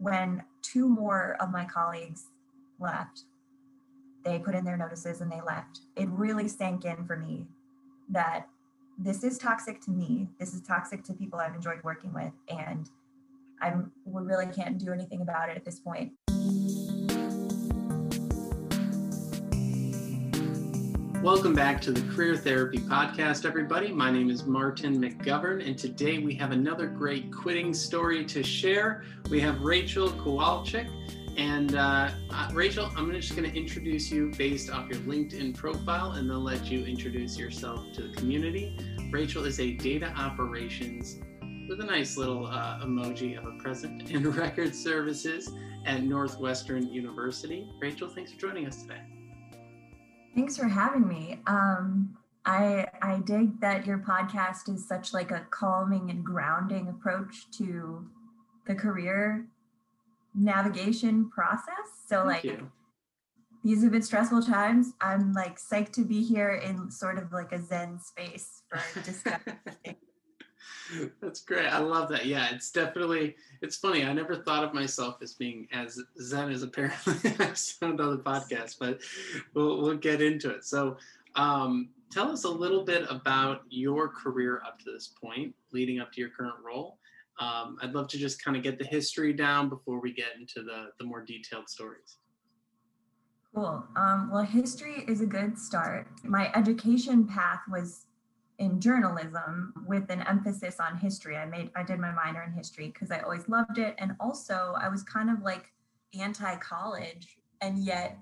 when two more of my colleagues left, they put in their notices and they left. It really sank in for me that this is toxic to me. This is toxic to people I've enjoyed working with. And I'm we really can't do anything about it at this point. Welcome back to the Career Therapy Podcast, everybody. My name is Martin McGovern, and today we have another great quitting story to share. We have Rachel Kowalczyk. And uh, uh, Rachel, I'm just going to introduce you based off your LinkedIn profile and then let you introduce yourself to the community. Rachel is a data operations with a nice little uh, emoji of a present in record services at Northwestern University. Rachel, thanks for joining us today. Thanks for having me. Um, I I dig that your podcast is such like a calming and grounding approach to the career navigation process. So Thank like you. these have been stressful times. I'm like psyched to be here in sort of like a Zen space for discussion. That's great. I love that. Yeah, it's definitely it's funny. I never thought of myself as being as zen as apparently I sound on the podcast, but we'll we'll get into it. So um, tell us a little bit about your career up to this point, leading up to your current role. Um, I'd love to just kind of get the history down before we get into the the more detailed stories. Cool. Um, well, history is a good start. My education path was in journalism with an emphasis on history. I made I did my minor in history because I always loved it and also I was kind of like anti-college and yet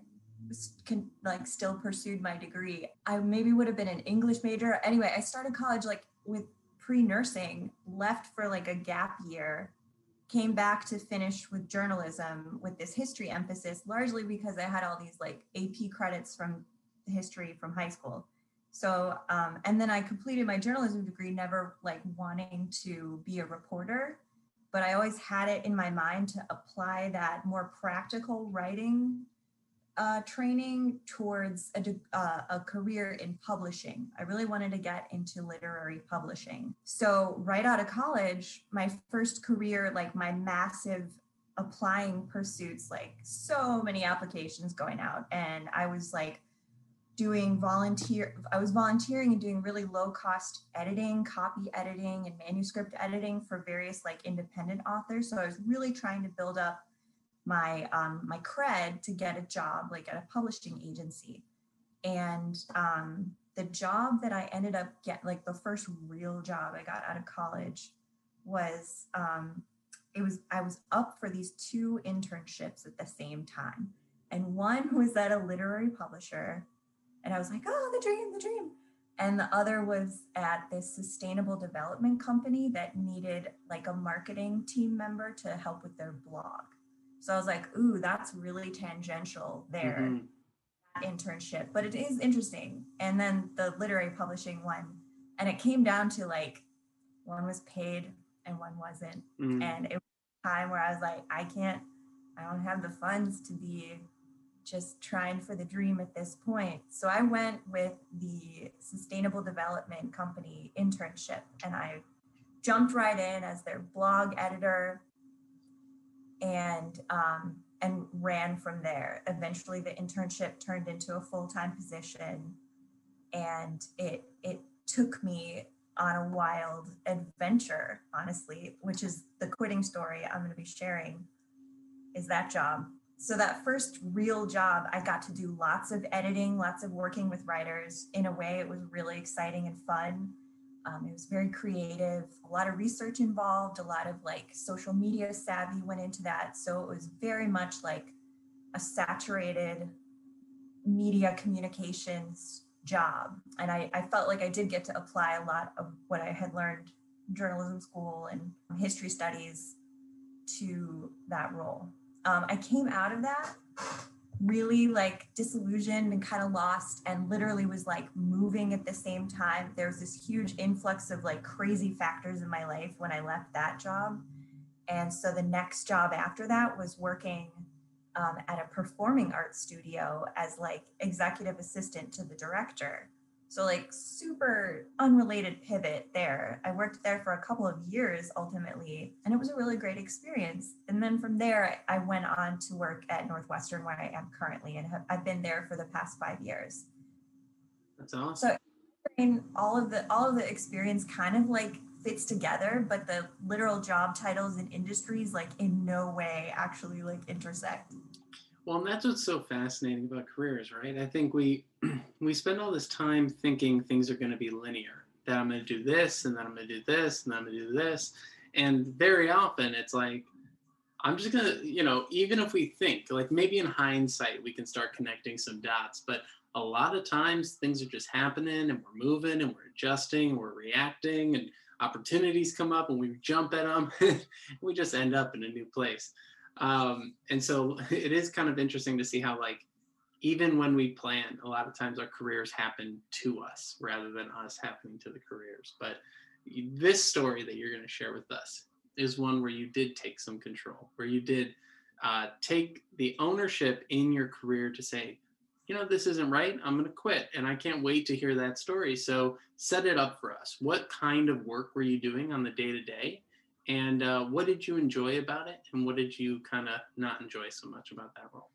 can like still pursued my degree. I maybe would have been an English major. Anyway, I started college like with pre-nursing, left for like a gap year, came back to finish with journalism with this history emphasis largely because I had all these like AP credits from history from high school so um, and then i completed my journalism degree never like wanting to be a reporter but i always had it in my mind to apply that more practical writing uh, training towards a, uh, a career in publishing. I really wanted to get into literary publishing. So right out of college my first career like my massive applying pursuits like so many applications going out and i was like doing volunteer i was volunteering and doing really low cost editing copy editing and manuscript editing for various like independent authors. So i was really trying to build up my um, my cred to get a job like at a publishing agency. And um, the job that i ended up get like the first real job i got out of college was um, it was i was up for these two internships at the same time. And one was at a literary publisher and I was like, oh, the dream, the dream. And the other was at this sustainable development company that needed like a marketing team member to help with their blog. So I was like, ooh, that's really tangential there, mm-hmm. internship, but it is interesting. And then the literary publishing one, and it came down to like one was paid and one wasn't. Mm-hmm. And it was a time where I was like, I can't, I don't have the funds to be just trying for the dream at this point. So I went with the Sustainable Development Company internship and I jumped right in as their blog editor and um, and ran from there. Eventually the internship turned into a full-time position and it it took me on a wild adventure, honestly, which is the quitting story I'm going to be sharing is that job so that first real job i got to do lots of editing lots of working with writers. In a way it was really exciting and fun. Um, it was very creative a lot of research involved a lot of like social media savvy went into that. So it was very much like a saturated media communications job. And I, I felt like i did get to apply a lot of what i had learned journalism school and history studies to that role um, I came out of that really like disillusioned and kind of lost and literally was like moving at the same time. There was this huge influx of like crazy factors in my life when I left that job. And so the next job after that was working um, at a performing arts studio as like executive assistant to the director. So, like, super unrelated pivot there. I worked there for a couple of years ultimately, and it was a really great experience. And then from there, I went on to work at Northwestern, where I am currently, and have, I've been there for the past five years. That's awesome. So, all of the all of the experience kind of like fits together, but the literal job titles and industries like in no way actually like intersect. Well, and that's what's so fascinating about careers, right? I think we we spend all this time thinking things are going to be linear. That I'm going to do this, and then I'm going to do this, and then I'm going to do this, and very often it's like I'm just gonna, you know, even if we think like maybe in hindsight we can start connecting some dots, but a lot of times things are just happening and we're moving and we're adjusting, and we're reacting, and opportunities come up and we jump at them. we just end up in a new place. Um, and so it is kind of interesting to see how, like, even when we plan, a lot of times our careers happen to us rather than us happening to the careers. But this story that you're going to share with us is one where you did take some control, where you did uh, take the ownership in your career to say, you know, this isn't right. I'm going to quit. And I can't wait to hear that story. So set it up for us. What kind of work were you doing on the day to day? And uh, what did you enjoy about it? And what did you kind of not enjoy so much about that role?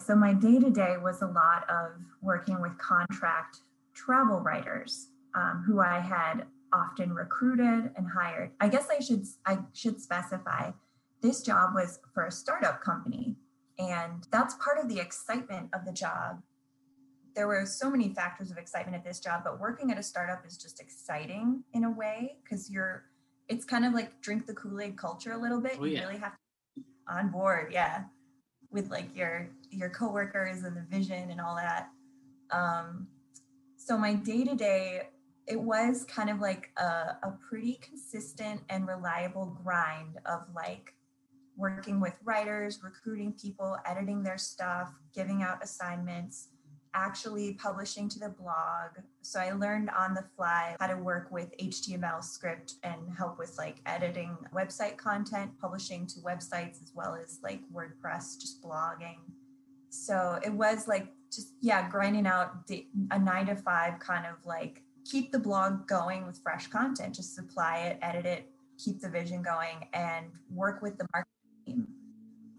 So, my day to day was a lot of working with contract travel writers um, who I had often recruited and hired. I guess I should I should specify this job was for a startup company and that's part of the excitement of the job. There were so many factors of excitement at this job, but working at a startup is just exciting in a way because you're, it's kind of like drink the Kool Aid culture a little bit. Oh, you really have to be on board, yeah, with like your your coworkers and the vision and all that. Um, so my day to day, it was kind of like a, a pretty consistent and reliable grind of like working with writers, recruiting people, editing their stuff, giving out assignments, actually publishing to the blog. So I learned on the fly how to work with HTML script and help with like editing website content, publishing to websites as well as like WordPress, just blogging. So it was like just yeah, grinding out a 9 to 5 kind of like keep the blog going with fresh content, just supply it, edit it, keep the vision going and work with the market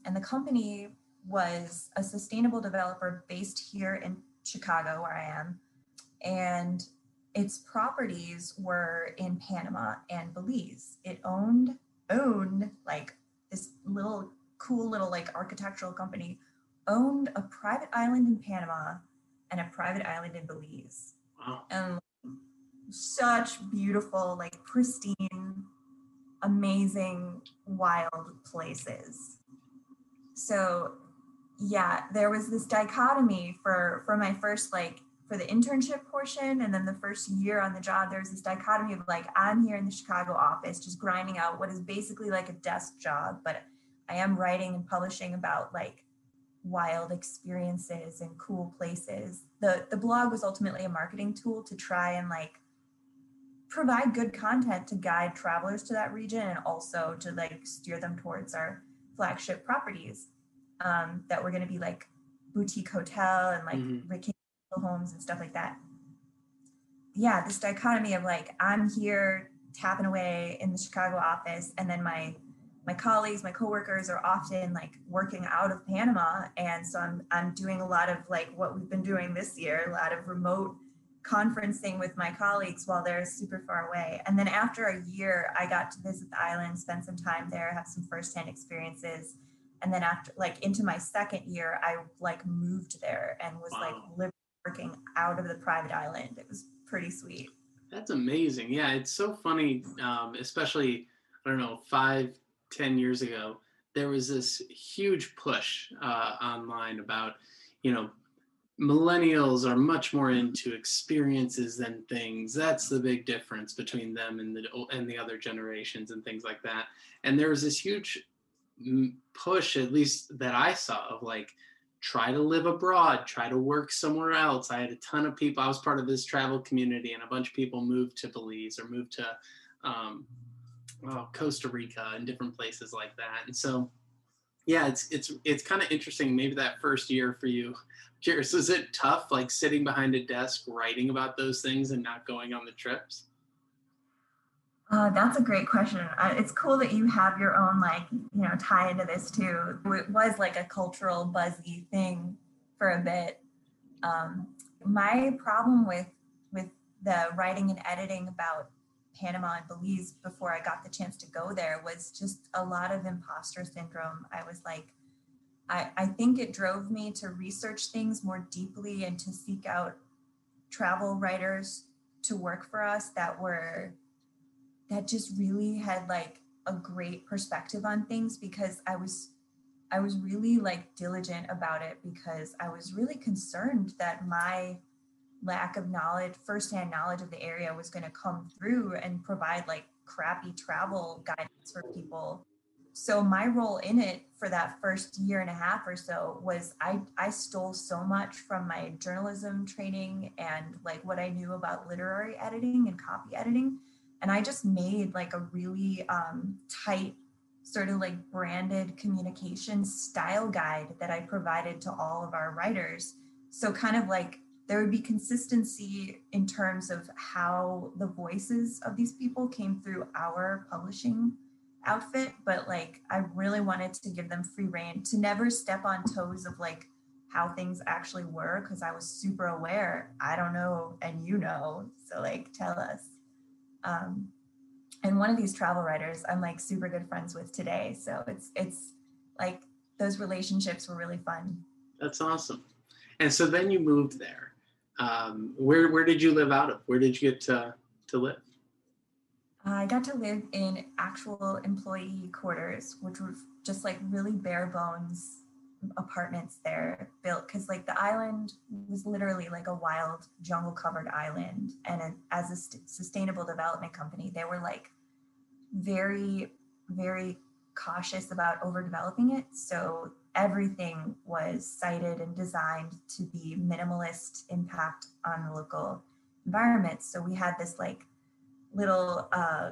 and the company was a sustainable developer based here in Chicago, where I am. And its properties were in Panama and Belize. It owned, owned like this little cool little like architectural company, owned a private island in Panama and a private island in Belize. Wow. And such beautiful, like pristine amazing wild places so yeah there was this dichotomy for for my first like for the internship portion and then the first year on the job there was this dichotomy of like i'm here in the chicago office just grinding out what is basically like a desk job but i am writing and publishing about like wild experiences and cool places. The the blog was ultimately a marketing tool to try and like provide good content to guide travelers to that region and also to like steer them towards our flagship properties um, that were going to be like boutique hotel and like mm-hmm. vacation homes and stuff like that. Yeah, this dichotomy of like I'm here tapping away in the Chicago office, and then my my colleagues, my coworkers are often like working out of Panama, and so I'm I'm doing a lot of like what we've been doing this year, a lot of remote conferencing with my colleagues while they're super far away. And then after a year, I got to visit the island, spend some time there, have some firsthand experiences. And then after like into my second year, I like moved there and was wow. like living working out of the private island. It was pretty sweet. That's amazing. Yeah, it's so funny, um, especially I don't know, five, ten years ago, there was this huge push uh, online about, you know, millennials are much more into experiences than things that's the big difference between them and the and the other generations and things like that and there was this huge push at least that i saw of like try to live abroad try to work somewhere else i had a ton of people i was part of this travel community and a bunch of people moved to belize or moved to um, well, costa rica and different places like that and so yeah, it's it's it's kind of interesting. Maybe that first year for you. Curious, is it tough, like sitting behind a desk writing about those things and not going on the trips? Uh, that's a great question. Uh, it's cool that you have your own like you know tie into this too. It was like a cultural buzzy thing for a bit. Um, my problem with with the writing and editing about Panama and Belize before I got the chance to go there was just a lot of imposter syndrome. I was like, I, I think it drove me to research things more deeply and to seek out travel writers to work for us that were that just really had like a great perspective on things because I was I was really like diligent about it because I was really concerned that my lack of knowledge, firsthand knowledge of the area was going to come through and provide like crappy travel guidance for people. So my role in it for that first year and a half or so was I I stole so much from my journalism training and like what I knew about literary editing and copy editing and I just made like a really um, tight sort of like branded communication style guide that I provided to all of our writers. So kind of like there would be consistency in terms of how the voices of these people came through our publishing outfit but like i really wanted to give them free rein to never step on toes of like how things actually were because i was super aware i don't know and you know so like tell us um, and one of these travel writers i'm like super good friends with today. So it's it's like those relationships were really fun. That's awesome. And so then you moved there. Um, where where did you live out of? Where did you get to to live? I got to live in actual employee quarters, which were just like really bare bones apartments there built because like the island was literally like a wild jungle covered island and as a st- sustainable development company they were like very very cautious about overdeveloping it so everything was sited and designed to be minimalist impact on the local environment. So we had this like little uh,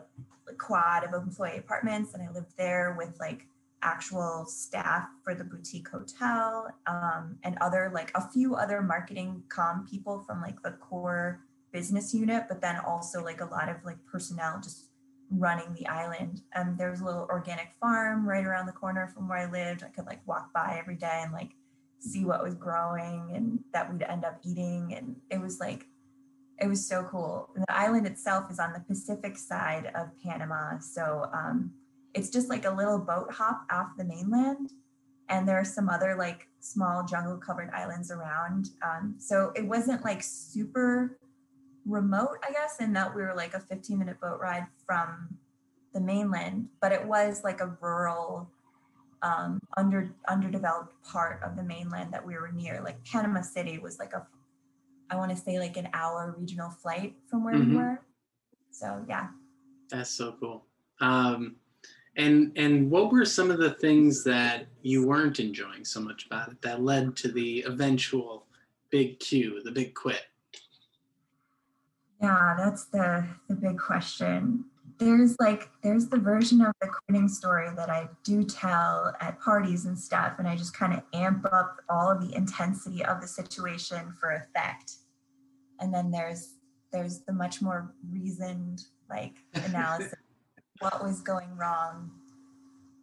quad of employee apartments, and I lived there with like actual staff for the boutique hotel um, and other like a few other marketing com people from like the core business unit, but then also like a lot of like personnel just running the island. And there was a little organic farm right around the corner from where I lived. I could like walk by every day and like see what was growing and that we'd end up eating. And it was like, it was so cool. The island itself is on the Pacific side of Panama. So um, it's just like a little boat hop off the mainland. And there are some other like small jungle covered islands around. Um, so it wasn't like super remote, I guess, in that we were like a 15 minute boat ride from the mainland, but it was like a rural, um, under underdeveloped part of the mainland that we were near. Like Panama City was like a, I want to say like an hour regional flight from where mm-hmm. we were. So yeah. That's so cool. Um, and and what were some of the things that you weren't enjoying so much about it that led to the eventual big Q, the big quit? Yeah, that's the the big question. There's like there's the version of the quitting story that I do tell at parties and stuff, and I just kind of amp up all of the intensity of the situation for effect. And then there's there's the much more reasoned like analysis what was going wrong.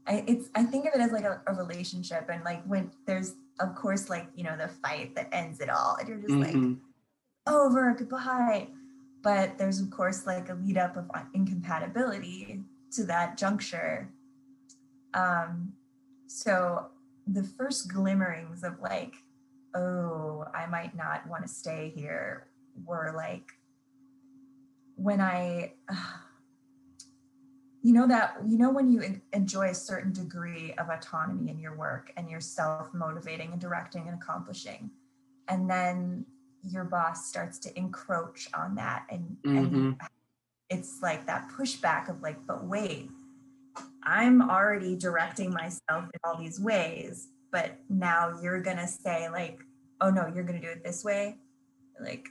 I it's I think of it as like a, a, relationship and like when there's of course like you know the fight that ends it all and you're just mm-hmm. like over goodbye but there's of course like a lead up of incompatibility to that juncture um so the first glimmerings of like oh i might not want to stay here were like when i uh, you know that you know when you enjoy a certain degree of autonomy in your work and you're self motivating and directing and accomplishing and then your boss starts to encroach on that and, mm-hmm. and it's like that pushback of like but wait i'm already directing myself in all these ways but now you're gonna say like oh no you're gonna do it this way like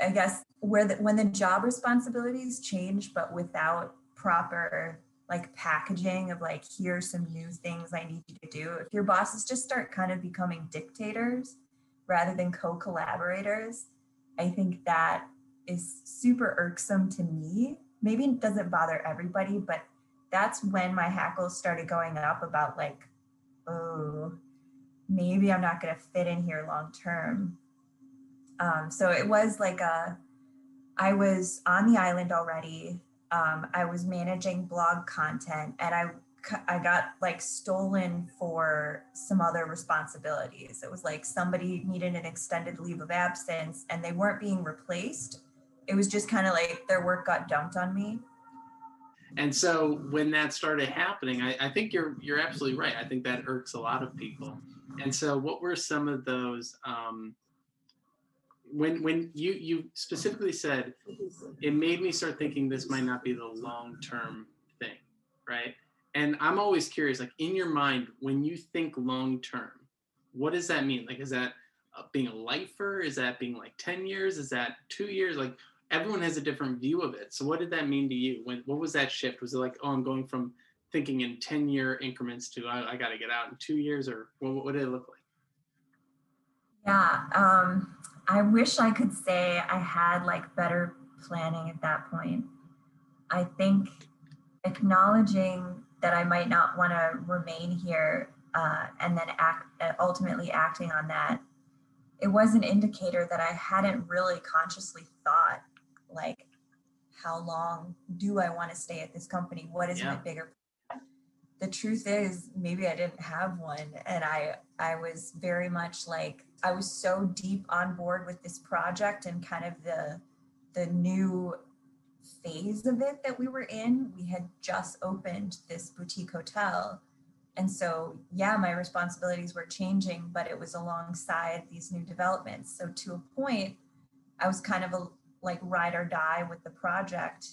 i guess where the when the job responsibilities change but without proper like packaging of like here's some new things I need you to do. If your bosses just start kind of becoming dictators rather than co-collaborators, I think that is super irksome to me. Maybe it doesn't bother everybody, but that's when my hackles started going up about like, oh, maybe I'm not going to fit in here long term. Um, so it was like a, I was on the island already. Um, I was managing blog content and I I got like stolen for some other responsibilities. It was like somebody needed an extended leave of absence and they weren't being replaced. It was just kind of like their work got dumped on me. And so when that started happening, I, I think you're you're absolutely right. I think that irks a lot of people. And so what were some of those um, when when you you specifically said it made me start thinking this might not be the long term thing, right? And I'm always curious, like in your mind, when you think long term, what does that mean? Like, is that uh, being a lifer? Is that being like 10 years? Is that two years? Like, everyone has a different view of it. So, what did that mean to you? When what was that shift? Was it like, oh, I'm going from thinking in 10 year increments to I, I got to get out in two years, or what, what did it look like? Yeah, um, I wish I could say I had like better planning at that point. I think acknowledging that I might not want to remain here uh, and then act uh, ultimately acting on that, it was an indicator that I hadn't really consciously thought like, how long do I want to stay at this company? What is yeah. my bigger the truth is maybe i didn't have one and i i was very much like i was so deep on board with this project and kind of the the new phase of it that we were in we had just opened this boutique hotel. And so yeah my responsibilities were changing but it was alongside these new developments. So to a point i was kind of a like ride or die with the project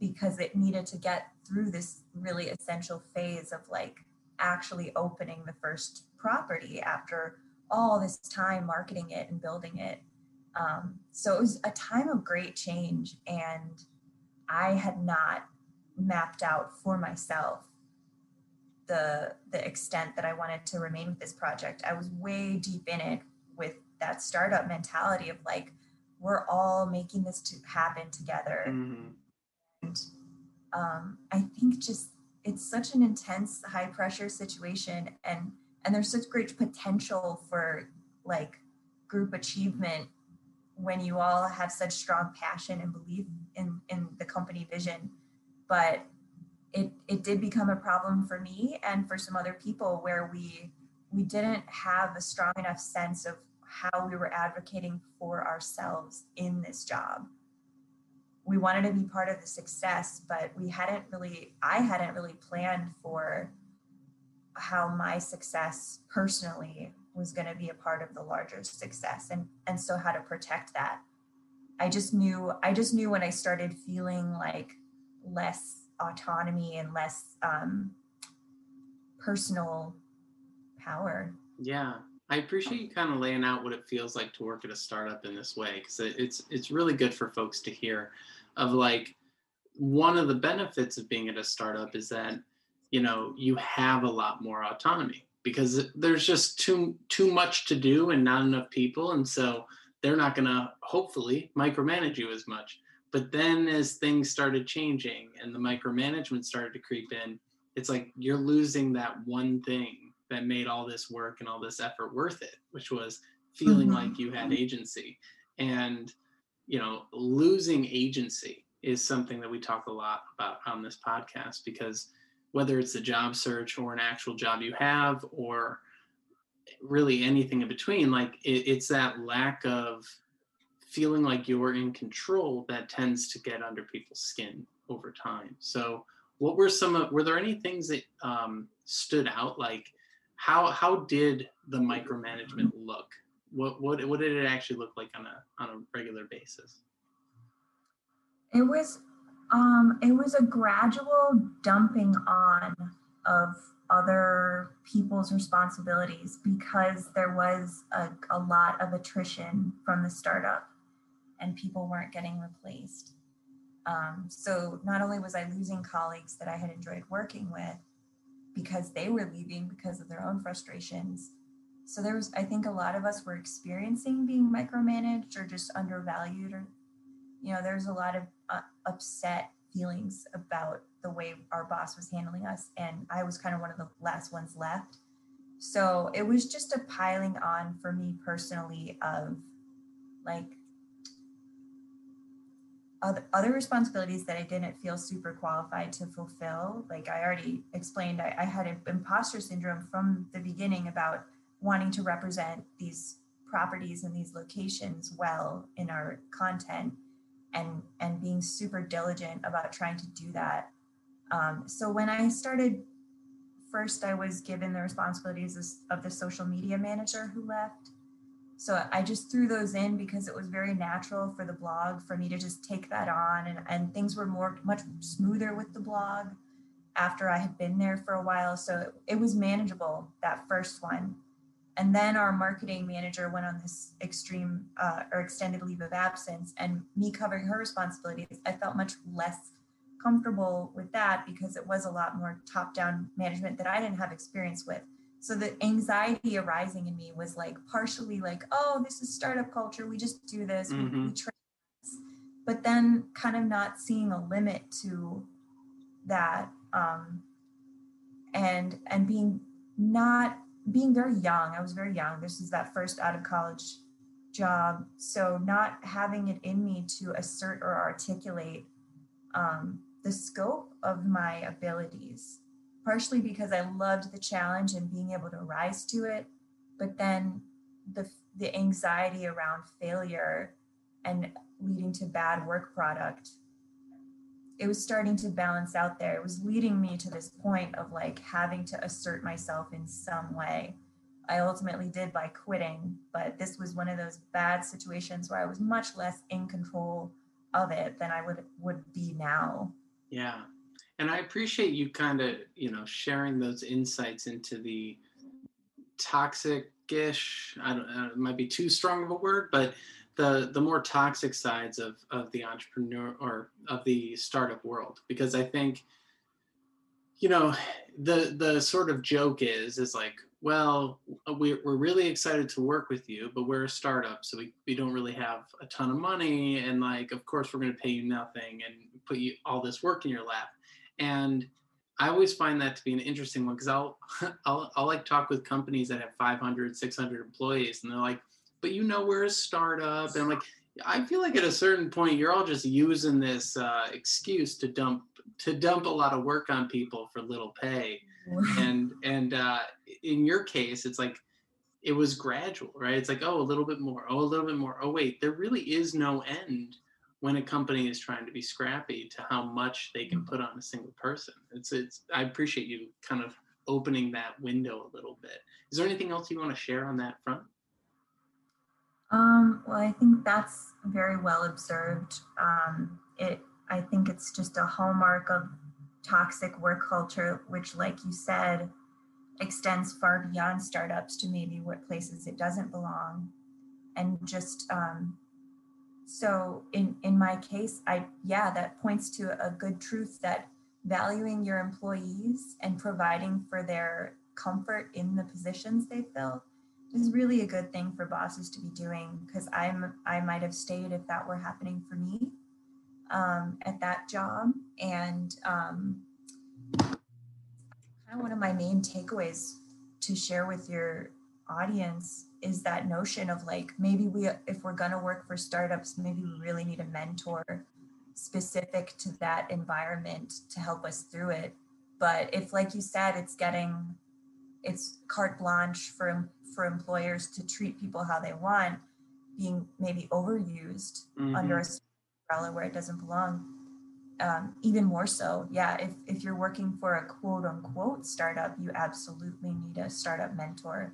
because it needed to get through this really essential phase of like actually opening the first property after all this time marketing it and building it. Um, so it was a time of great change, and I had not mapped out for myself the the extent that I wanted to remain with this project. I was way deep in it with that startup mentality of like we're all making this to happen together. Mm-hmm. And um, I think just it's such an intense, high pressure situation, and and there's such great potential for like group achievement when you all have such strong passion and belief in in the company vision. But it it did become a problem for me and for some other people where we we didn't have a strong enough sense of how we were advocating for ourselves in this job we wanted to be part of the success, but we hadn't really, I hadn't really planned for how my success personally was going to be a part of the larger success and and so how to protect that. I just knew i just knew when i started feeling like less autonomy and less um, personal power. Yeah I appreciate you kind of laying out what it feels like to work at a startup in this way because it's it's really good for folks to hear of like one of the benefits of being at a startup is that you know you have a lot more autonomy because there's just too too much to do and not enough people and so they're not going to hopefully micromanage you as much but then as things started changing and the micromanagement started to creep in it's like you're losing that one thing that made all this work and all this effort worth it, which was feeling mm-hmm. like you had agency. And, you know, losing agency is something that we talk a lot about on this podcast because whether it's a job search or an actual job you have or really anything in between, like it, it's that lack of feeling like you're in control that tends to get under people's skin over time. So, what were some of, were there any things that um, stood out like how how did the micromanagement look? What what what did it actually look like on a on a regular basis? It was um, it was a gradual dumping on of other people's responsibilities because there was a, a lot of attrition from the startup and people weren't getting replaced. Um, so not only was I losing colleagues that I had enjoyed working with because they were leaving because of their own frustrations. So there was, I think a lot of us were experiencing being micromanaged or just undervalued or, you know, there's a lot of uh, upset feelings about the way our boss was handling us. And I was kind of one of the last ones left. So it was just a piling on for me personally of like other, responsibilities that I didn't feel super qualified to fulfill. Like I already explained, I, I had imposter syndrome from the beginning about wanting to represent these properties and these locations well in our content and and being super diligent about trying to do that um, so when i started first I was given the responsibilities of the social media manager who left. So I just threw those in because it was very natural for the blog for me to just take that on and, and things were more much smoother with the blog after I had been there for a while. So it, it was manageable, that first one. And then our marketing manager went on this extreme uh, or extended leave of absence, and me covering her responsibilities, I felt much less comfortable with that because it was a lot more top down management that I didn't have experience with. So the anxiety arising in me was like partially like, oh, this is startup culture. We just do this. Mm-hmm. We, we train but then kind of not seeing a limit to that um, and and being not being very young i was very young. This is that first out of college job. So not having it in me to assert or articulate um, the scope of my abilities, partially because I loved the challenge and being able to rise to it, but then the the anxiety around failure and leading to bad work product it was starting to balance out there. It was leading me to this point of like having to assert myself in some way. I ultimately did by quitting but this was one of those bad situations where i was much less in control of it than i would would be now. Yeah. And I appreciate you kind of, you know, sharing those insights into the toxic-ish, I don't know, it might be too strong of a word, but the the more toxic sides of of the entrepreneur or of the startup world because I think you know the the sort of joke is is like well we, we're really excited to work with you but we're a startup so we, we don't really have a ton of money and like of course we're going to pay you nothing and put you all this work in your lap. And i always find that to be an interesting one because I'll, I'll i'll like talk with companies that have 500 600 employees and they're like but you know we're a startup and i'm like i feel like at a certain point you're all just using this uh, excuse to dump to dump a lot of work on people for little pay. And and uh, in your case it's like it was gradual right? It's like oh a little bit more oh a little bit more oh wait there really is no end when a company is trying to be scrappy to how much they can put on a single person. It's it's i appreciate you kind of opening that window a little bit. Is there anything else you want to share on that front um, well i think that's very well observed um, it i think it's just a hallmark of toxic work culture, which, like you said, extends far beyond startups to maybe what places it doesn't belong. And just um, so in in my case, I yeah, that points to a good truth that valuing your employees and providing for their comfort in the positions they fill is really a good thing for bosses to be doing because I'm I might have stayed if that were happening for me um, at that job. And um, kind of one of my main takeaways to share with your audience is that notion of like maybe we if we're to work for startups maybe we really need a mentor specific to that environment to help us through it but if like you said it's getting it's carte blanche for for employers to treat people how they want being maybe overused mm-hmm. under a umbrella where it doesn't belong. Um, even more so, yeah, if, if you're working for a quote unquote startup, you absolutely need a startup mentor.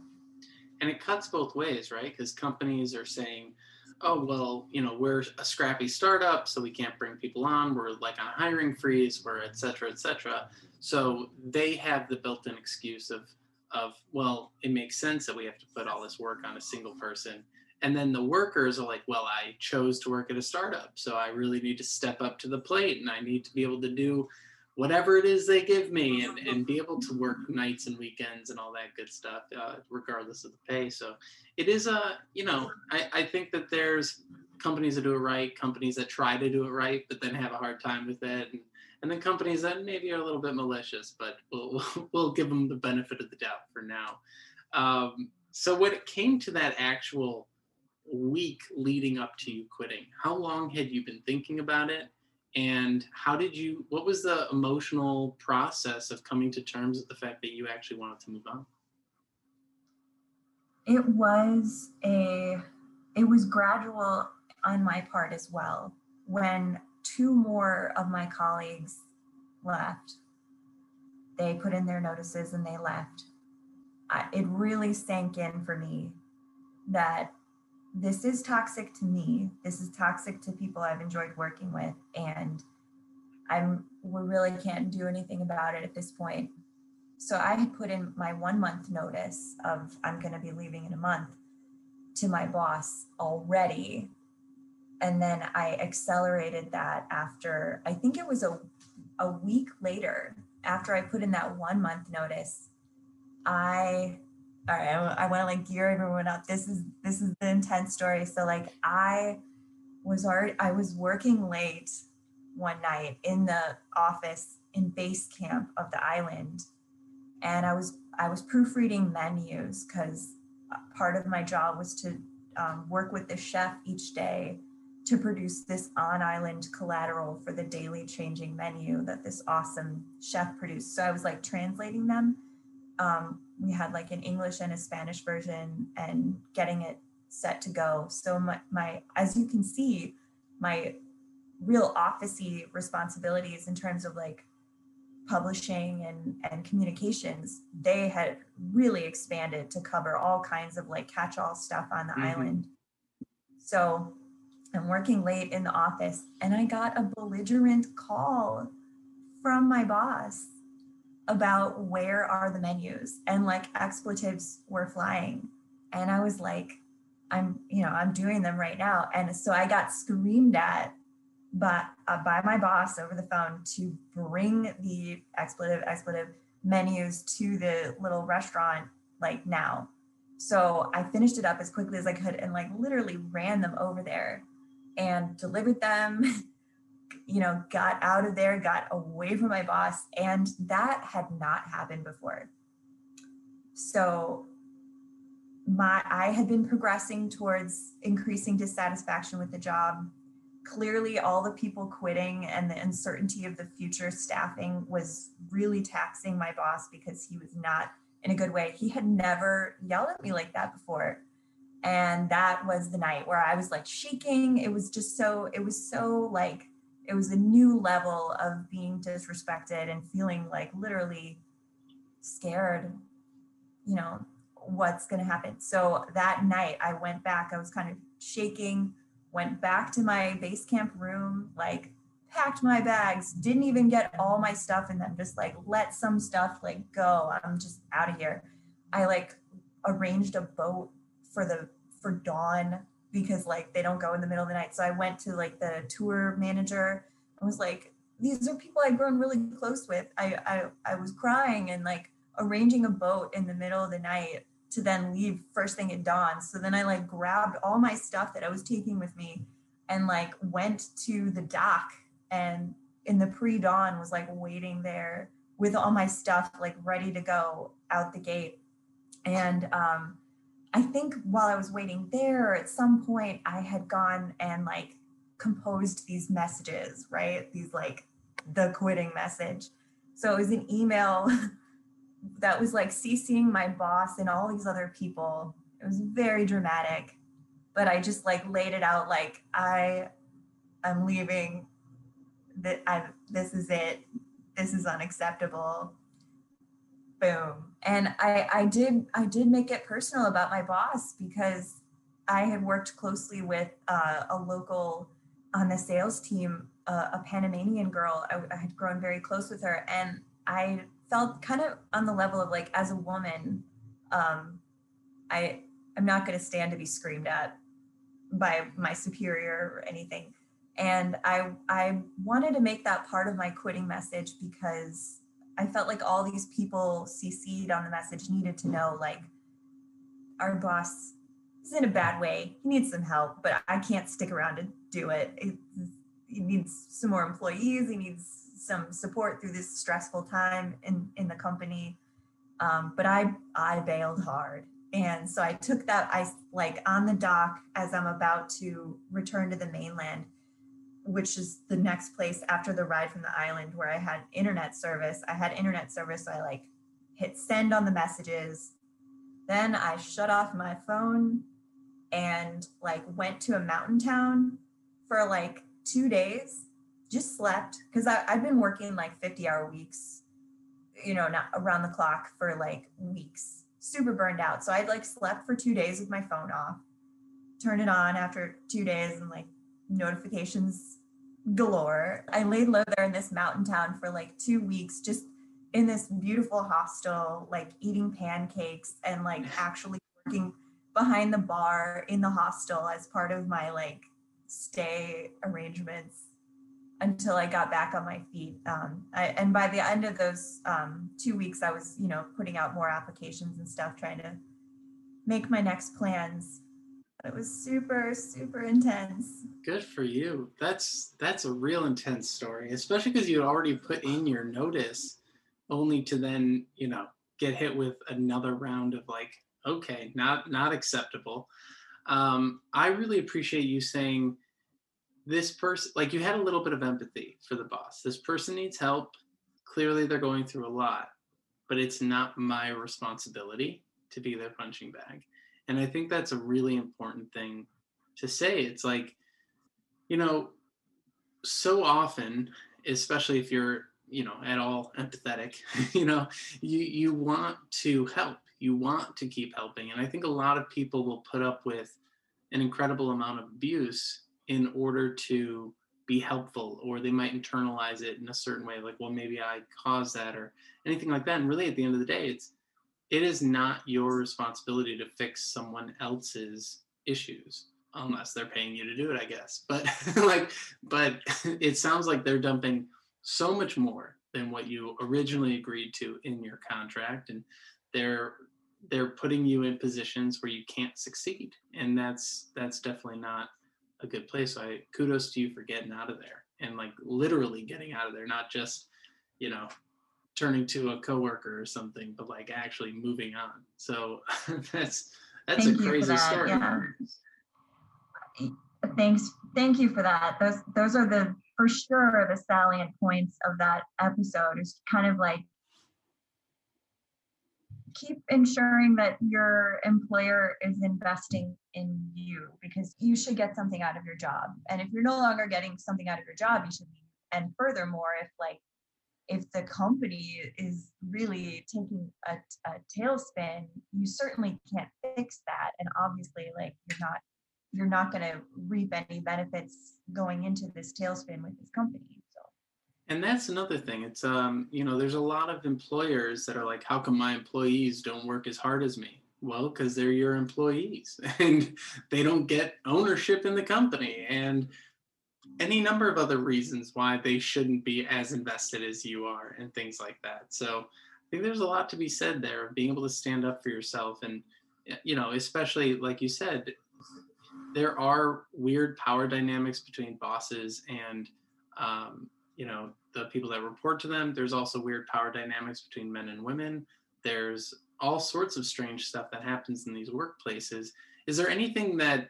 And it cuts both ways, right? Because companies are saying, oh, well, you know, we're a scrappy startup, so we can't bring people on. We're like on a hiring freeze, we're et cetera, et cetera. So they have the built in excuse of, of, well, it makes sense that we have to put all this work on a single person. And then the workers are like well i chose to work at a startup so i really need to step up to the plate and i need to be able to do whatever it is they give me and, and be able to work nights and weekends and all that good stuff uh, regardless of the pay. So it is a you know I, I think that there's companies that do it right companies that try to do it right but then have a hard time with it and, and then companies that maybe are a little bit malicious but we'll, we'll give them the benefit of the doubt for now. Um, so when it came to that actual week leading up to you quitting how long had you been thinking about it? And how did you what was the emotional process of coming to terms with the fact that you actually wanted to move on? It was a it was gradual on my part as well. When two more of my colleagues left they put in their notices and they left I, it really sank in for me that this is toxic to me. This is toxic to people I've enjoyed working with. And I'm we really can't do anything about it at this point. So I had put in my one month notice of I'm going to be leaving in a month to my boss already. And then I accelerated that after I think it was a a week later after I put in that one month notice. I all right, I, I want to like gear everyone up. This is this is the intense story. So like I was already I was working late one night in the office in base camp of the island, and I was I was proofreading menus because part of my job was to um, work with the chef each day to produce this on island collateral for the daily changing menu that this awesome chef produced. So I was like translating them um, we had like an English and a Spanish version and getting it set to go. So my, my as you can see, my real officey responsibilities in terms of like publishing and, and communications, they had really expanded to cover all kinds of like catch-all stuff on the mm-hmm. island. So I'm working late in the office and I got a belligerent call from my boss about where are the menus and like expletives were flying. And i was like i'm you know i'm doing them right now. And so i got screamed at but uh, by my boss over the phone to bring the expletive expletive menus to the little restaurant like now. So i finished it up as quickly as i could and like literally ran them over there and delivered them you know, got out of there, got away from my boss. And that had not happened before. So my I had been progressing towards increasing dissatisfaction with the job. Clearly, all the people quitting and the uncertainty of the future staffing was really taxing my boss because he was not in a good way. He had never yelled at me like that before. And that was the night where I was like shaking. It was just so, it was so like it was a new level of being disrespected and feeling like literally scared you know what's going to happen. So that night i went back. I was kind of shaking went back to my base camp room like packed my bags didn't even get all my stuff and then just like let some stuff like go. I'm just out of here. I like arranged a boat for the for dawn because like they don't go in the middle of the night. So I went to like the tour manager and was like, these are people I've grown really close with. I, I I was crying and like arranging a boat in the middle of the night to then leave first thing at dawn. So then I like grabbed all my stuff that I was taking with me and like went to the dock and in the pre-dawn was like waiting there with all my stuff like ready to go out the gate. And um I think while I was waiting there, at some point, I had gone and like composed these messages, right? These like the quitting message. So it was an email that was like CCing my boss and all these other people. It was very dramatic, but I just like laid it out like I I'm leaving that I this is it. This is unacceptable boom and i i did i did make it personal about my boss because i had worked closely with uh, a local on the sales team uh, a panamanian girl I, I had grown very close with her and i felt kind of on the level of like as a woman um i i'm not going to stand to be screamed at by my superior or anything. And I I wanted to make that part of my quitting message because I felt like all these people CC'd on the message needed to know like our boss is in a bad way. He needs some help, but I can't stick around to do it. he needs some more employees. He needs some support through this stressful time in in the company. Um, but I I bailed hard, and so I took that I like on the dock as I'm about to return to the mainland, which is the next place after the ride from the island where I had internet service. I had internet service, so I like hit send on the messages. Then I shut off my phone and like went to a mountain town for like two days just slept because I've been working like 50 hour weeks, you know, not around the clock for like weeks, super burned out. So I'd like slept for two days with my phone off, turned it on after two days and like notifications galore. I laid low there in this mountain town for like two weeks, just in this beautiful hostel, like eating pancakes and like actually working behind the bar in the hostel as part of my like stay arrangements until I got back on my feet. Um, I, and by the end of those um, two weeks, I was, you know, putting out more applications and stuff, trying to make my next plans. It was super, super intense. Good for you. That's that's a real intense story, especially because you had already put in your notice, only to then, you know, get hit with another round of like, okay, not not acceptable. Um, I really appreciate you saying this person like you had a little bit of empathy for the boss this person needs help clearly they're going through a lot but it's not my responsibility to be their punching bag and i think that's a really important thing to say. It's like you know so often especially if you're you know at all empathetic you know you you want to help. You want to keep helping. And i think a lot of people will put up with an incredible amount of abuse in order to be helpful or they might internalize it in a certain way like well maybe i caused that or anything like that. And really at the end of the day it's it is not your responsibility to fix someone else's issues unless they're paying you to do it i guess but like but it sounds like they're dumping so much more than what you originally agreed to in your contract and they're they're putting you in positions where you can't succeed and that's that's definitely not a good place. So I kudos to you for getting out of there and like literally getting out of there, not just, you know, turning to a coworker or something, but like actually moving on. So that's that's Thank a crazy that. story. Yeah. Thanks. Thank you for that. Those those are the for sure the salient points of that episode is kind of like keep ensuring that your employer is investing in you because you should get something out of your job. And if you're no longer getting something out of your job, you should be. And furthermore, if like if the company is really taking a, a tailspin, you certainly can't fix that. And obviously, like you're not you're not going to reap any benefits going into this tailspin with this company and that's another thing. It's um you know there's a lot of employers that are like how come my employees don't work as hard as me? Well because they're your employees and they don't get ownership in the company. And any number of other reasons why they shouldn't be as invested as you are and things like that. So i think there's a lot to be said there of being able to stand up for yourself and you know especially like you said there are weird power dynamics between bosses and um, you know the people that report to them. There's also weird power dynamics between men and women. There's all sorts of strange stuff that happens in these workplaces. Is there anything that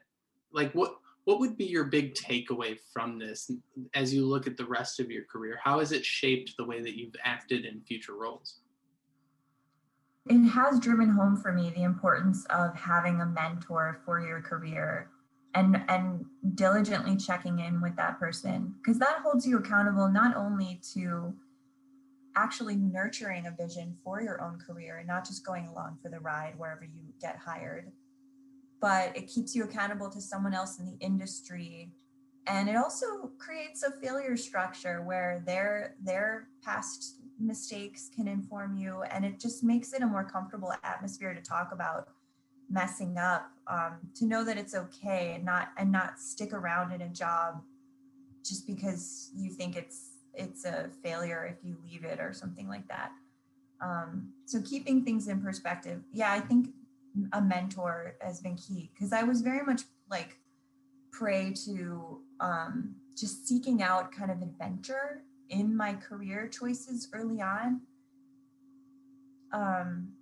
like what what would be your big takeaway from this as you look at the rest of your career? How has it shaped the way that you've acted in future roles? It has driven home for me the importance of having a mentor for your career and and diligently checking in with that person because that holds you accountable not only to actually nurturing a vision for your own career and not just going along for the ride wherever you get hired but it keeps you accountable to someone else in the industry. And it also creates a failure structure where their their past mistakes can inform you and it just makes it a more comfortable atmosphere to talk about messing up um, to know that it's okay and not and not stick around in a job just because you think it's it's a failure if you leave it or something like that. Um, so keeping things in perspective yeah i think a mentor has been key because i was very much like prey to um, just seeking out kind of adventure in my career choices early on. Um,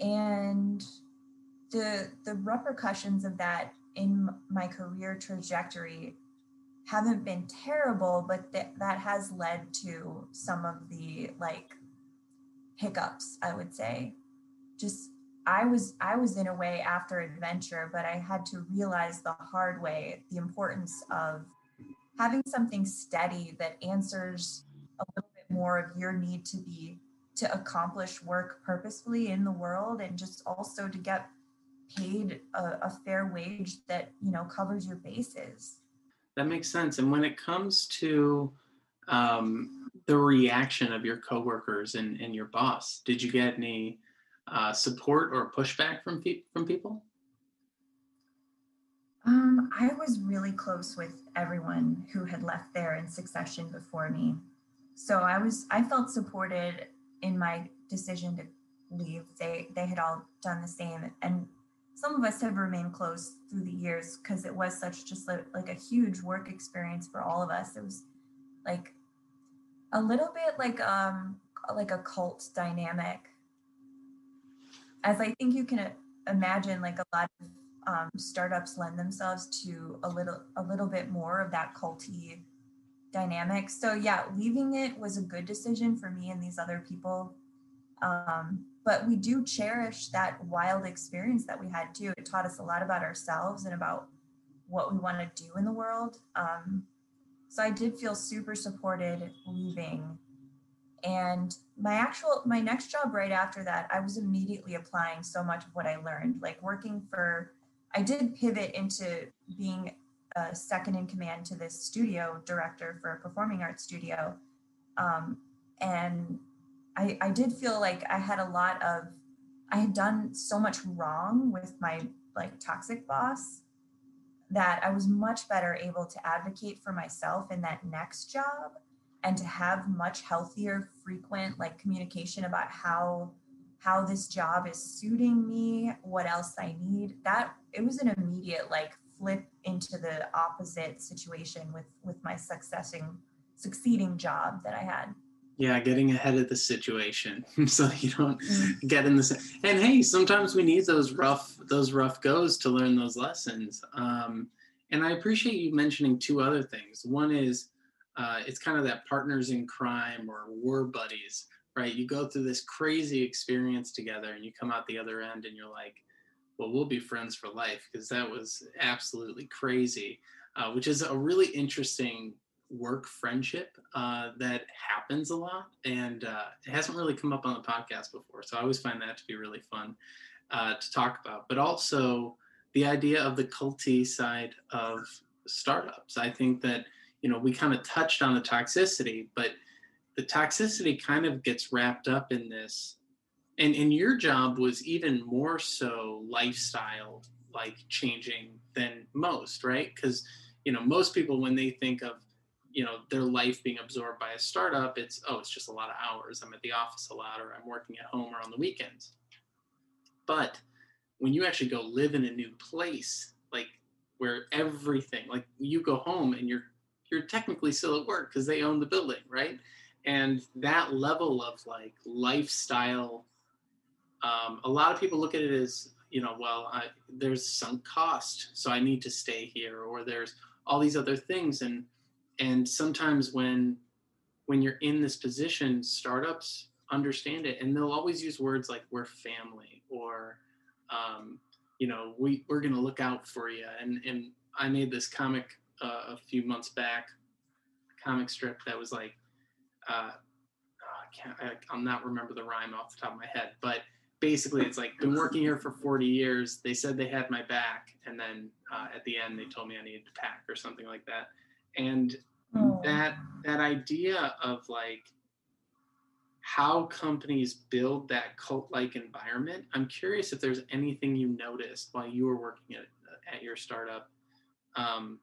and the the repercussions of that in my career trajectory haven't been terrible but that that has led to some of the like hiccups i would say. Just i was i was in a way after adventure but i had to realize the hard way the importance of having something steady that answers a little bit more of your need to be to accomplish work purposefully in the world and just also to get paid a, a fair wage that you know covers your bases. That makes sense. And when it comes to um, the reaction of your coworkers and, and your boss did you get any uh, support or pushback from pe- from people? Um, i was really close with everyone who had left there in succession before me. So i was i felt supported in my decision to leave. They they had all done the same and some of us have remained close through the years because it was such just like, like a huge work experience for all of us. It was like a little bit like um like a cult dynamic as i think you can imagine like a lot of um, startups lend themselves to a little a little bit more of that culty dynamic so yeah leaving it was a good decision for me and these other people um, but we do cherish that wild experience that we had too. It taught us a lot about ourselves and about what we want to do in the world. Um, so I did feel super supported leaving. And my actual, my next job right after that, I was immediately applying so much of what I learned, like working for, I did pivot into being a second in command to this studio director for a performing arts studio. Um, and I, I did feel like I had a lot of, I had done so much wrong with my like toxic boss that I was much better able to advocate for myself in that next job and to have much healthier, frequent like communication about how how this job is suiting me, what else I need. That it was an immediate like flip into the opposite situation with with my successing succeeding job that I had yeah getting ahead of the situation so you don't mm. get in the and hey sometimes we need those rough those rough goes to learn those lessons um, and i appreciate you mentioning two other things one is uh, it's kind of that partners in crime or war buddies right you go through this crazy experience together and you come out the other end and you're like well we'll be friends for life because that was absolutely crazy uh, which is a really interesting work friendship uh, that happens a lot, and uh, it hasn't really come up on the podcast before. So I always find that to be really fun uh, to talk about. But also the idea of the culty side of startups. I think that you know we kind of touched on the toxicity, but the toxicity kind of gets wrapped up in this. And, and your job was even more so lifestyle like changing than most, right? Because you know most people when they think of you know their life being absorbed by a startup it's oh it's just a lot of hours i'm at the office a lot or i'm working at home or on the weekends but when you actually go live in a new place like where everything like you go home and you're you're technically still at work because they own the building right? And that level of like lifestyle um, a lot of people look at it as you know well I, there's sunk cost so i need to stay here or there's all these other things. And and sometimes when when you're in this position startups understand it and they'll always use words like we're family or um, you know we, we're going to look out for you and and i made this comic uh, a few months back a comic strip that was like uh, oh, I can't I, i'll not remember the rhyme off the top of my head but basically it's like been working here for 40 years they said they had my back and then uh, at the end they told me i needed to pack or something like that and oh. that that idea of like how companies build that cult-like environment. I'm curious if there's anything you noticed while you were working at, at your startup um,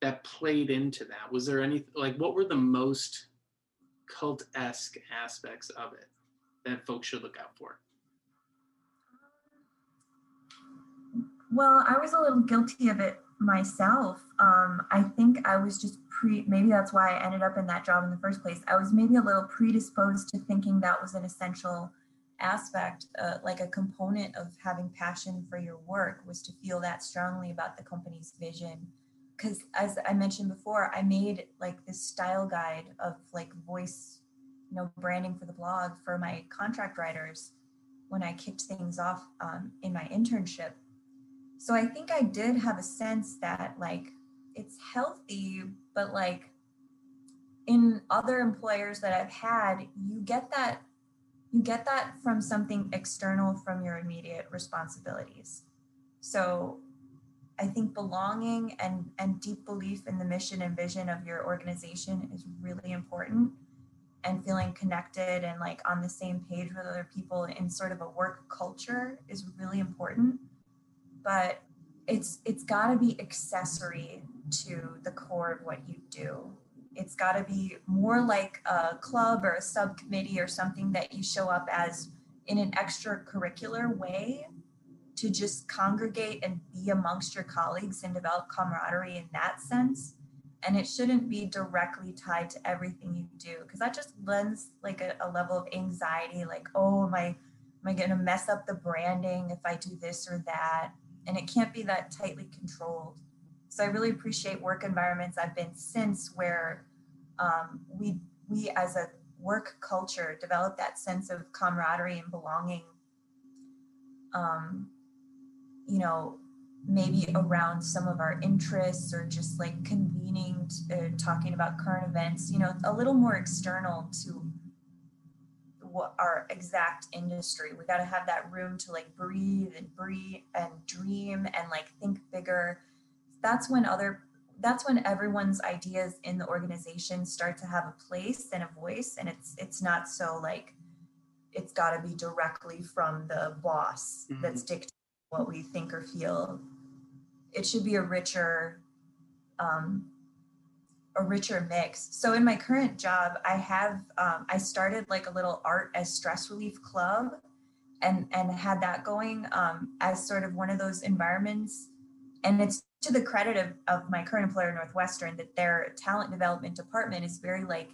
that played into that. Was there any like what were the most cult-esque aspects of it that folks should look out for? Well, I was a little guilty of it myself. Um, I think I was just pre, maybe that's why I ended up in that job in the first place. I was maybe a little predisposed to thinking that was an essential aspect, uh, like a component of having passion for your work was to feel that strongly about the company's vision. Because as I mentioned before, I made like this style guide of like voice, you know, branding for the blog for my contract writers when I kicked things off um, in my internship. So i think i did have a sense that like it's healthy but like in other employers that i've had you get that you get that from something external from your immediate responsibilities. So i think belonging and and deep belief in the mission and vision of your organization is really important. And feeling connected and like on the same page with other people in sort of a work culture is really important. But it's it's got to be accessory to the core of what you do. It's got to be more like a club or a subcommittee or something that you show up as in an extracurricular way to just congregate and be amongst your colleagues and develop camaraderie in that sense and it shouldn't be directly tied to everything you do because that just lends like a, a, level of anxiety like oh am i am i going to mess up the branding if i do this or that and it can't be that tightly controlled. So I really appreciate work environments I've been since where um, we we as a work culture develop that sense of camaraderie and belonging. Um, you know, maybe around some of our interests or just like convening, uh, talking about current events. You know, a little more external to what our exact industry. We got to have that room to like breathe and breathe and dream and like think bigger. That's when other that's when everyone's ideas in the organization start to have a place and a voice and it's it's not so like it's got to be directly from the boss mm-hmm. that's dictating what we think or feel it should be a richer um, a richer mix. So in my current job, I have um, I started like a little art as stress relief club, and and had that going um, as sort of one of those environments. And it's to the credit of, of my current employer, Northwestern, that their talent development department is very like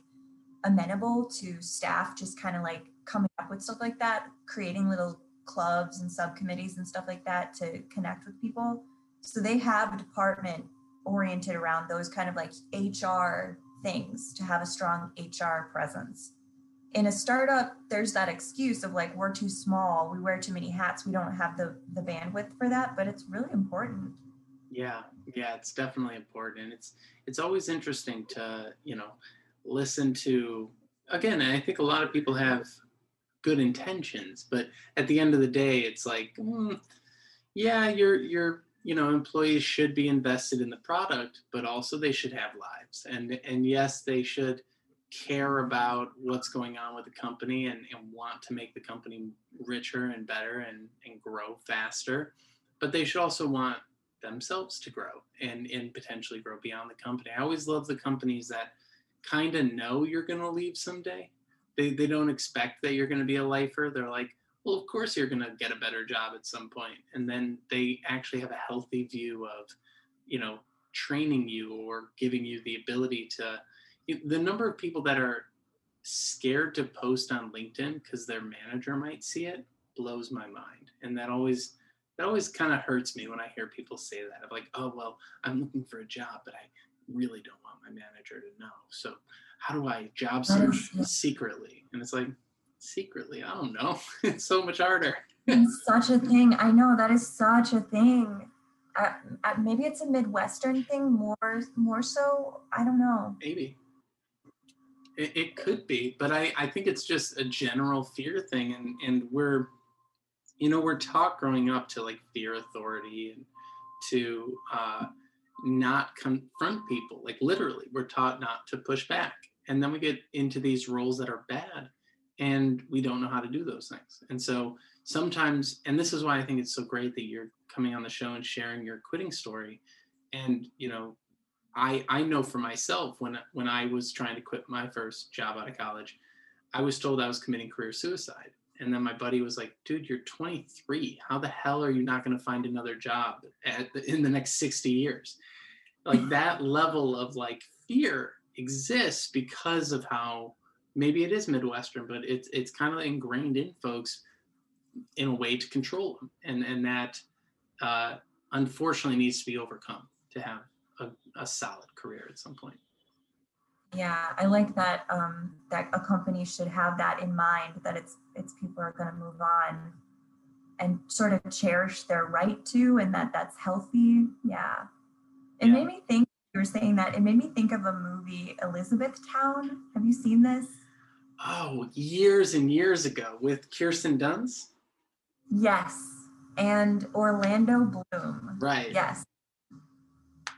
amenable to staff just kind of like coming up with stuff like that, creating little clubs and subcommittees and stuff like that to connect with people. So they have a department oriented around those kind of like HR things to have a strong HR presence. In a startup, there's that excuse of like we're too small, we wear too many hats, we don't have the the bandwidth for that, but it's really important. Yeah, yeah, it's definitely important. It's it's always interesting to, you know, listen to again, I think a lot of people have good intentions, but at the end of the day, it's like, mm, yeah, you're you're you know employees should be invested in the product but also they should have lives and and yes they should care about what's going on with the company and, and want to make the company richer and better and, and grow faster but they should also want themselves to grow and and potentially grow beyond the company. I always love the companies that kind of know you're going to leave someday they, they don't expect that you're going to be a lifer they're like well, of course you're going to get a better job at some point. And then they actually have a healthy view of, you know, training you or giving you the ability to. The number of people that are scared to post on LinkedIn because their manager might see it blows my mind. And that always that always kind of hurts me when I hear people say that. Of like, oh well, I'm looking for a job, but I really don't want my manager to know. So how do I job search secretly? And it's like, secretly. I don't know. It's so much harder. it's such a thing. I know that is such a thing. maybe it's a Midwestern thing more more so. I don't know. Maybe. It, it could be, but I, I think it's just a general fear thing, and and we're, you know, we're taught growing up to like fear authority and to uh, not confront people. Like literally, we're taught not to push back, and then we get into these roles that are bad, and we don't know how to do those things. And so sometimes, and this is why I think it's so great that you're coming on the show and sharing your quitting story. And you know, I I know for myself when when I was trying to quit my first job out of college, I was told I was committing career suicide. And then my buddy was like, "Dude, you're 23. How the hell are you not going to find another job the, in the next 60 years?" Like that level of like fear exists because of how maybe it is Midwestern, but it's it's kind of ingrained in folks in a way to control them, and and that uh, unfortunately needs to be overcome to have a, a solid career at some point. Yeah, I like that um, that a company should have that in mind that it's it's people are going to move on and sort of cherish their right to, and that that's healthy. Yeah, it yeah. made me think. You were saying that it made me think of a movie, Elizabethtown. Have you seen this? Oh, years and years ago with Kirsten Dunst. Yes, and Orlando Bloom. Right. Yes.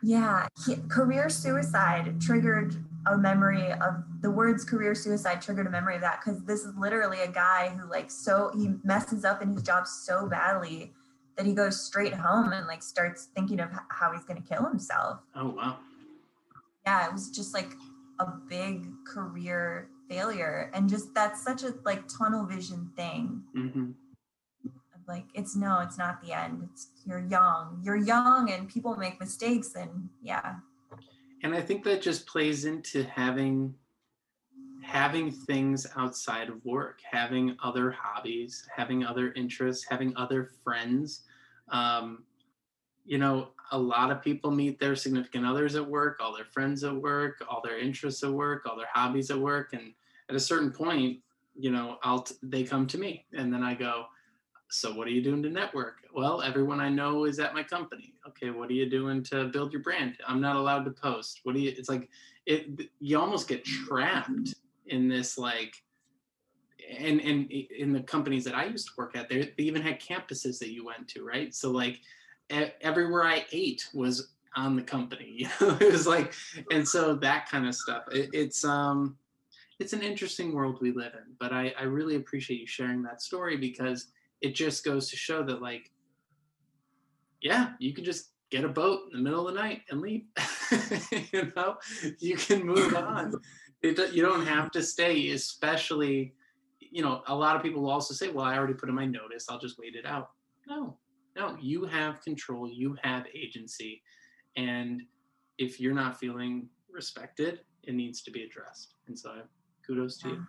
Yeah, he, career suicide triggered a memory of the words career suicide triggered a memory of that because this is literally a guy who like so he messes up in his job so badly that he goes straight home and like starts thinking of how he's going to kill himself. Oh wow. Yeah, it was just like a big career failure and just that's such a like tunnel vision thing. Mm-hmm. Like it's no it's not the end. It's you're young. You're young and people make mistakes and yeah. And i think that just plays into having having things outside of work having other hobbies having other interests having other friends. Um, you know a lot of people meet their significant others at work all their friends at work all their interests at work all their hobbies at work and at a certain point you know i'll t- they come to me and then i go so what are you doing to network? Well everyone i know is at my company. Okay what are you doing to build your brand? I'm not allowed to post. What do you it's like it you almost get trapped in this like and and in the companies that i used to work at they, they even had campuses that you went to right? So like everywhere i ate was on the company you know it was like and so that kind of stuff. It, it's um it's an interesting world we live in but i i really appreciate you sharing that story because it just goes to show that like yeah you can just get a boat in the middle of the night and leave you know? You can move on. It, you don't have to stay especially you know a lot of people will also say well i already put in my notice. I'll just wait it out. No no you have control you have agency and if you're not feeling respected it needs to be addressed and so kudos to you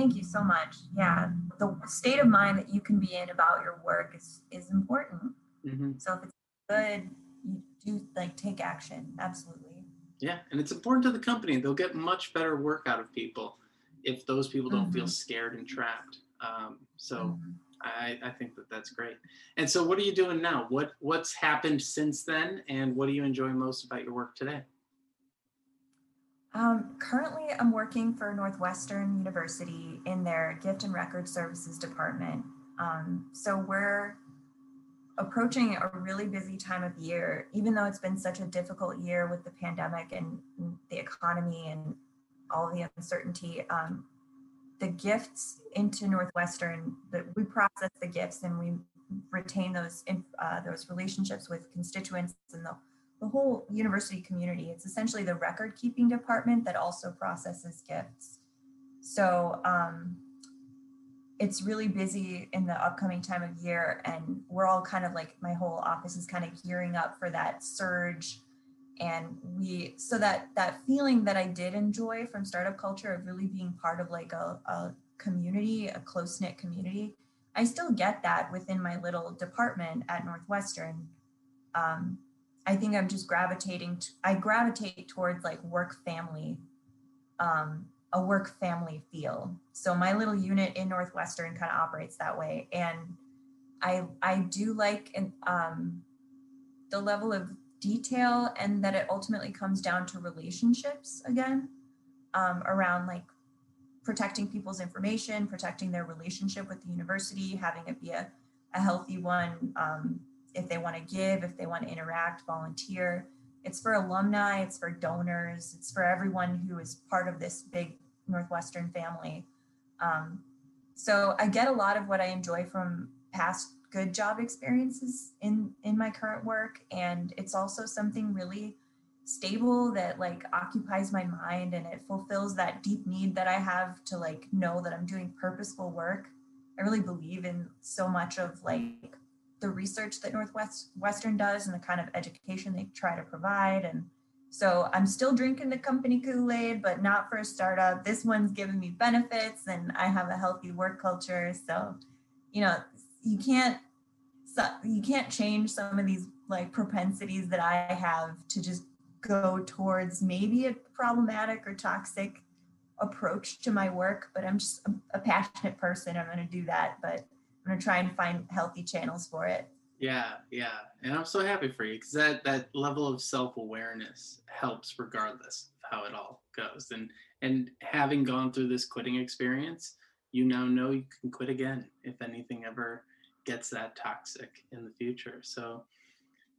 Thank you so much. Yeah, the state of mind that you can be in about your work is is important. Mm-hmm. So if it's good, you do like take action. Absolutely. Yeah, and it's important to the company. They'll get much better work out of people if those people don't mm-hmm. feel scared and trapped. Um, so. Mm-hmm. I, I think that that's great. And so, what are you doing now? What what's happened since then, and what do you enjoy most about your work today? Um, currently, I'm working for Northwestern University in their Gift and Record Services department. Um, so we're approaching a really busy time of year, even though it's been such a difficult year with the pandemic and the economy and all the uncertainty. Um, the gifts into Northwestern, that we process the gifts and we retain those uh, those relationships with constituents and the the whole university community. It's essentially the record keeping department that also processes gifts. So um, it's really busy in the upcoming time of year, and we're all kind of like my whole office is kind of gearing up for that surge. And we so that that feeling that I did enjoy from startup culture of really being part of like a, a community, a close knit community, I still get that within my little department at Northwestern. Um, I think I'm just gravitating I gravitate towards like work family, um, a work family feel. So my little unit in Northwestern kind of operates that way. And I I do like um, the level of detail and that it ultimately comes down to relationships again um, around like protecting people's information, protecting their relationship with the university, having it be a, a healthy one, um, if they want to give, if they want to interact, volunteer. It's for alumni, it's for donors, it's for everyone who is part of this big Northwestern family. Um, so I get a lot of what I enjoy from past good job experiences in in my current work, and it's also something really stable that like occupies my mind and it fulfills that deep need that I have to like know that I'm doing purposeful work. I really believe in so much of like the research that Northwest Western does and the kind of education they try to provide. And so I'm still drinking the company Kool-Aid, but not for a startup. This one's giving me benefits and I have a healthy work culture. So, you know, you can't you can't change some of these like propensities that I have to just go towards maybe a problematic or toxic approach to my work, but I'm just a, passionate person. I'm going to do that, but I'm going to try and find healthy channels for it. Yeah, yeah, and I'm so happy for you because that that level of self awareness helps regardless of how it all goes. And and having gone through this quitting experience, you now know you can quit again if anything ever gets that toxic in the future. So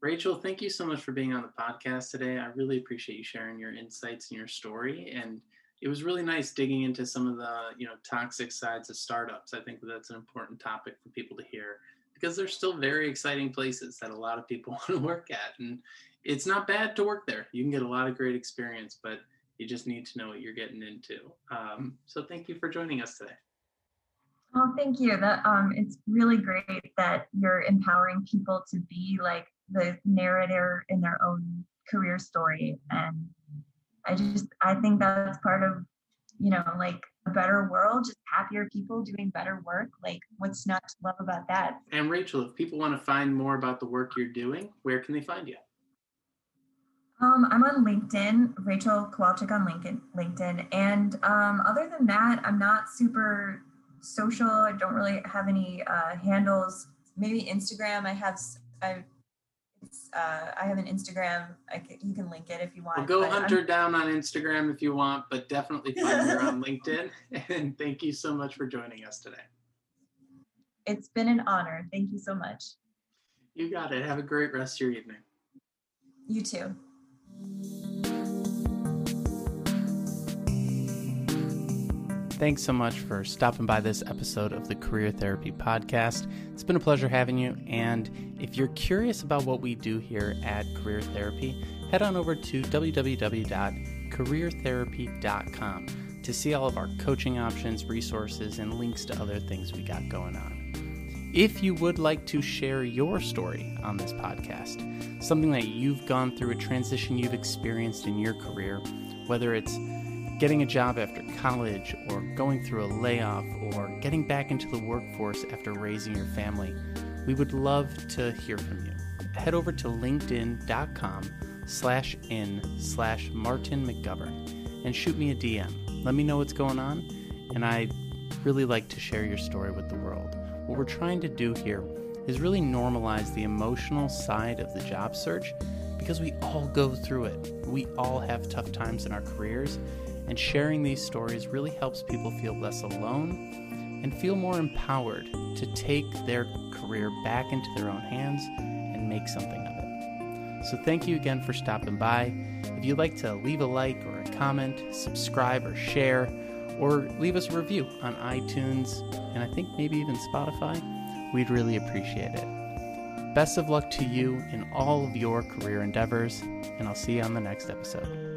Rachel, thank you so much for being on the podcast today. I really appreciate you sharing your insights and your story. And it was really nice digging into some of the, you know, toxic sides of startups. I think that's an important topic for people to hear because they're still very exciting places that a lot of people want to work at. And it's not bad to work there. You can get a lot of great experience, but you just need to know what you're getting into. Um, so thank you for joining us today. Oh, thank you. That um, it's really great that you're empowering people to be like the narrator in their own career story. And i just i think that's part of you know like a better world just happier people doing better work. Like what's not to love about that? And rachel if people want to find more about the work you're doing where can they find you? Um, I'm on LinkedIn, Rachel Kowalczyk on LinkedIn, LinkedIn, and um, other than that, I'm not super social. I don't really have any uh, handles. Maybe Instagram. I have I uh, I have an Instagram. I can, you can link it if you want. Well, go hunt her down on Instagram if you want, but definitely find her on LinkedIn. And thank you so much for joining us today. It's been an honor. Thank you so much. You got it. Have a great rest of your evening. You too. Thanks so much for stopping by this episode of the Career Therapy Podcast. It's been a pleasure having you. And if you're curious about what we do here at Career Therapy, head on over to www.careertherapy.com to see all of our coaching options, resources, and links to other things we got going on. If you would like to share your story on this podcast, something that you've gone through, a transition you've experienced in your career, whether it's getting a job after college, or going through a layoff, or getting back into the workforce after raising your family, we would love to hear from you. Head over to linkedin.com slash in slash Martin McGovern and shoot me a DM. Let me know what's going on, and I'd really like to share your story with the world. What we're trying to do here is really normalize the emotional side of the job search because we all go through it. We all have tough times in our careers, and sharing these stories really helps people feel less alone and feel more empowered to take their career back into their own hands and make something of it. So, thank you again for stopping by. If you'd like to leave a like or a comment, subscribe or share, or leave us a review on iTunes and I think maybe even Spotify, we'd really appreciate it. Best of luck to you in all of your career endeavors, and I'll see you on the next episode.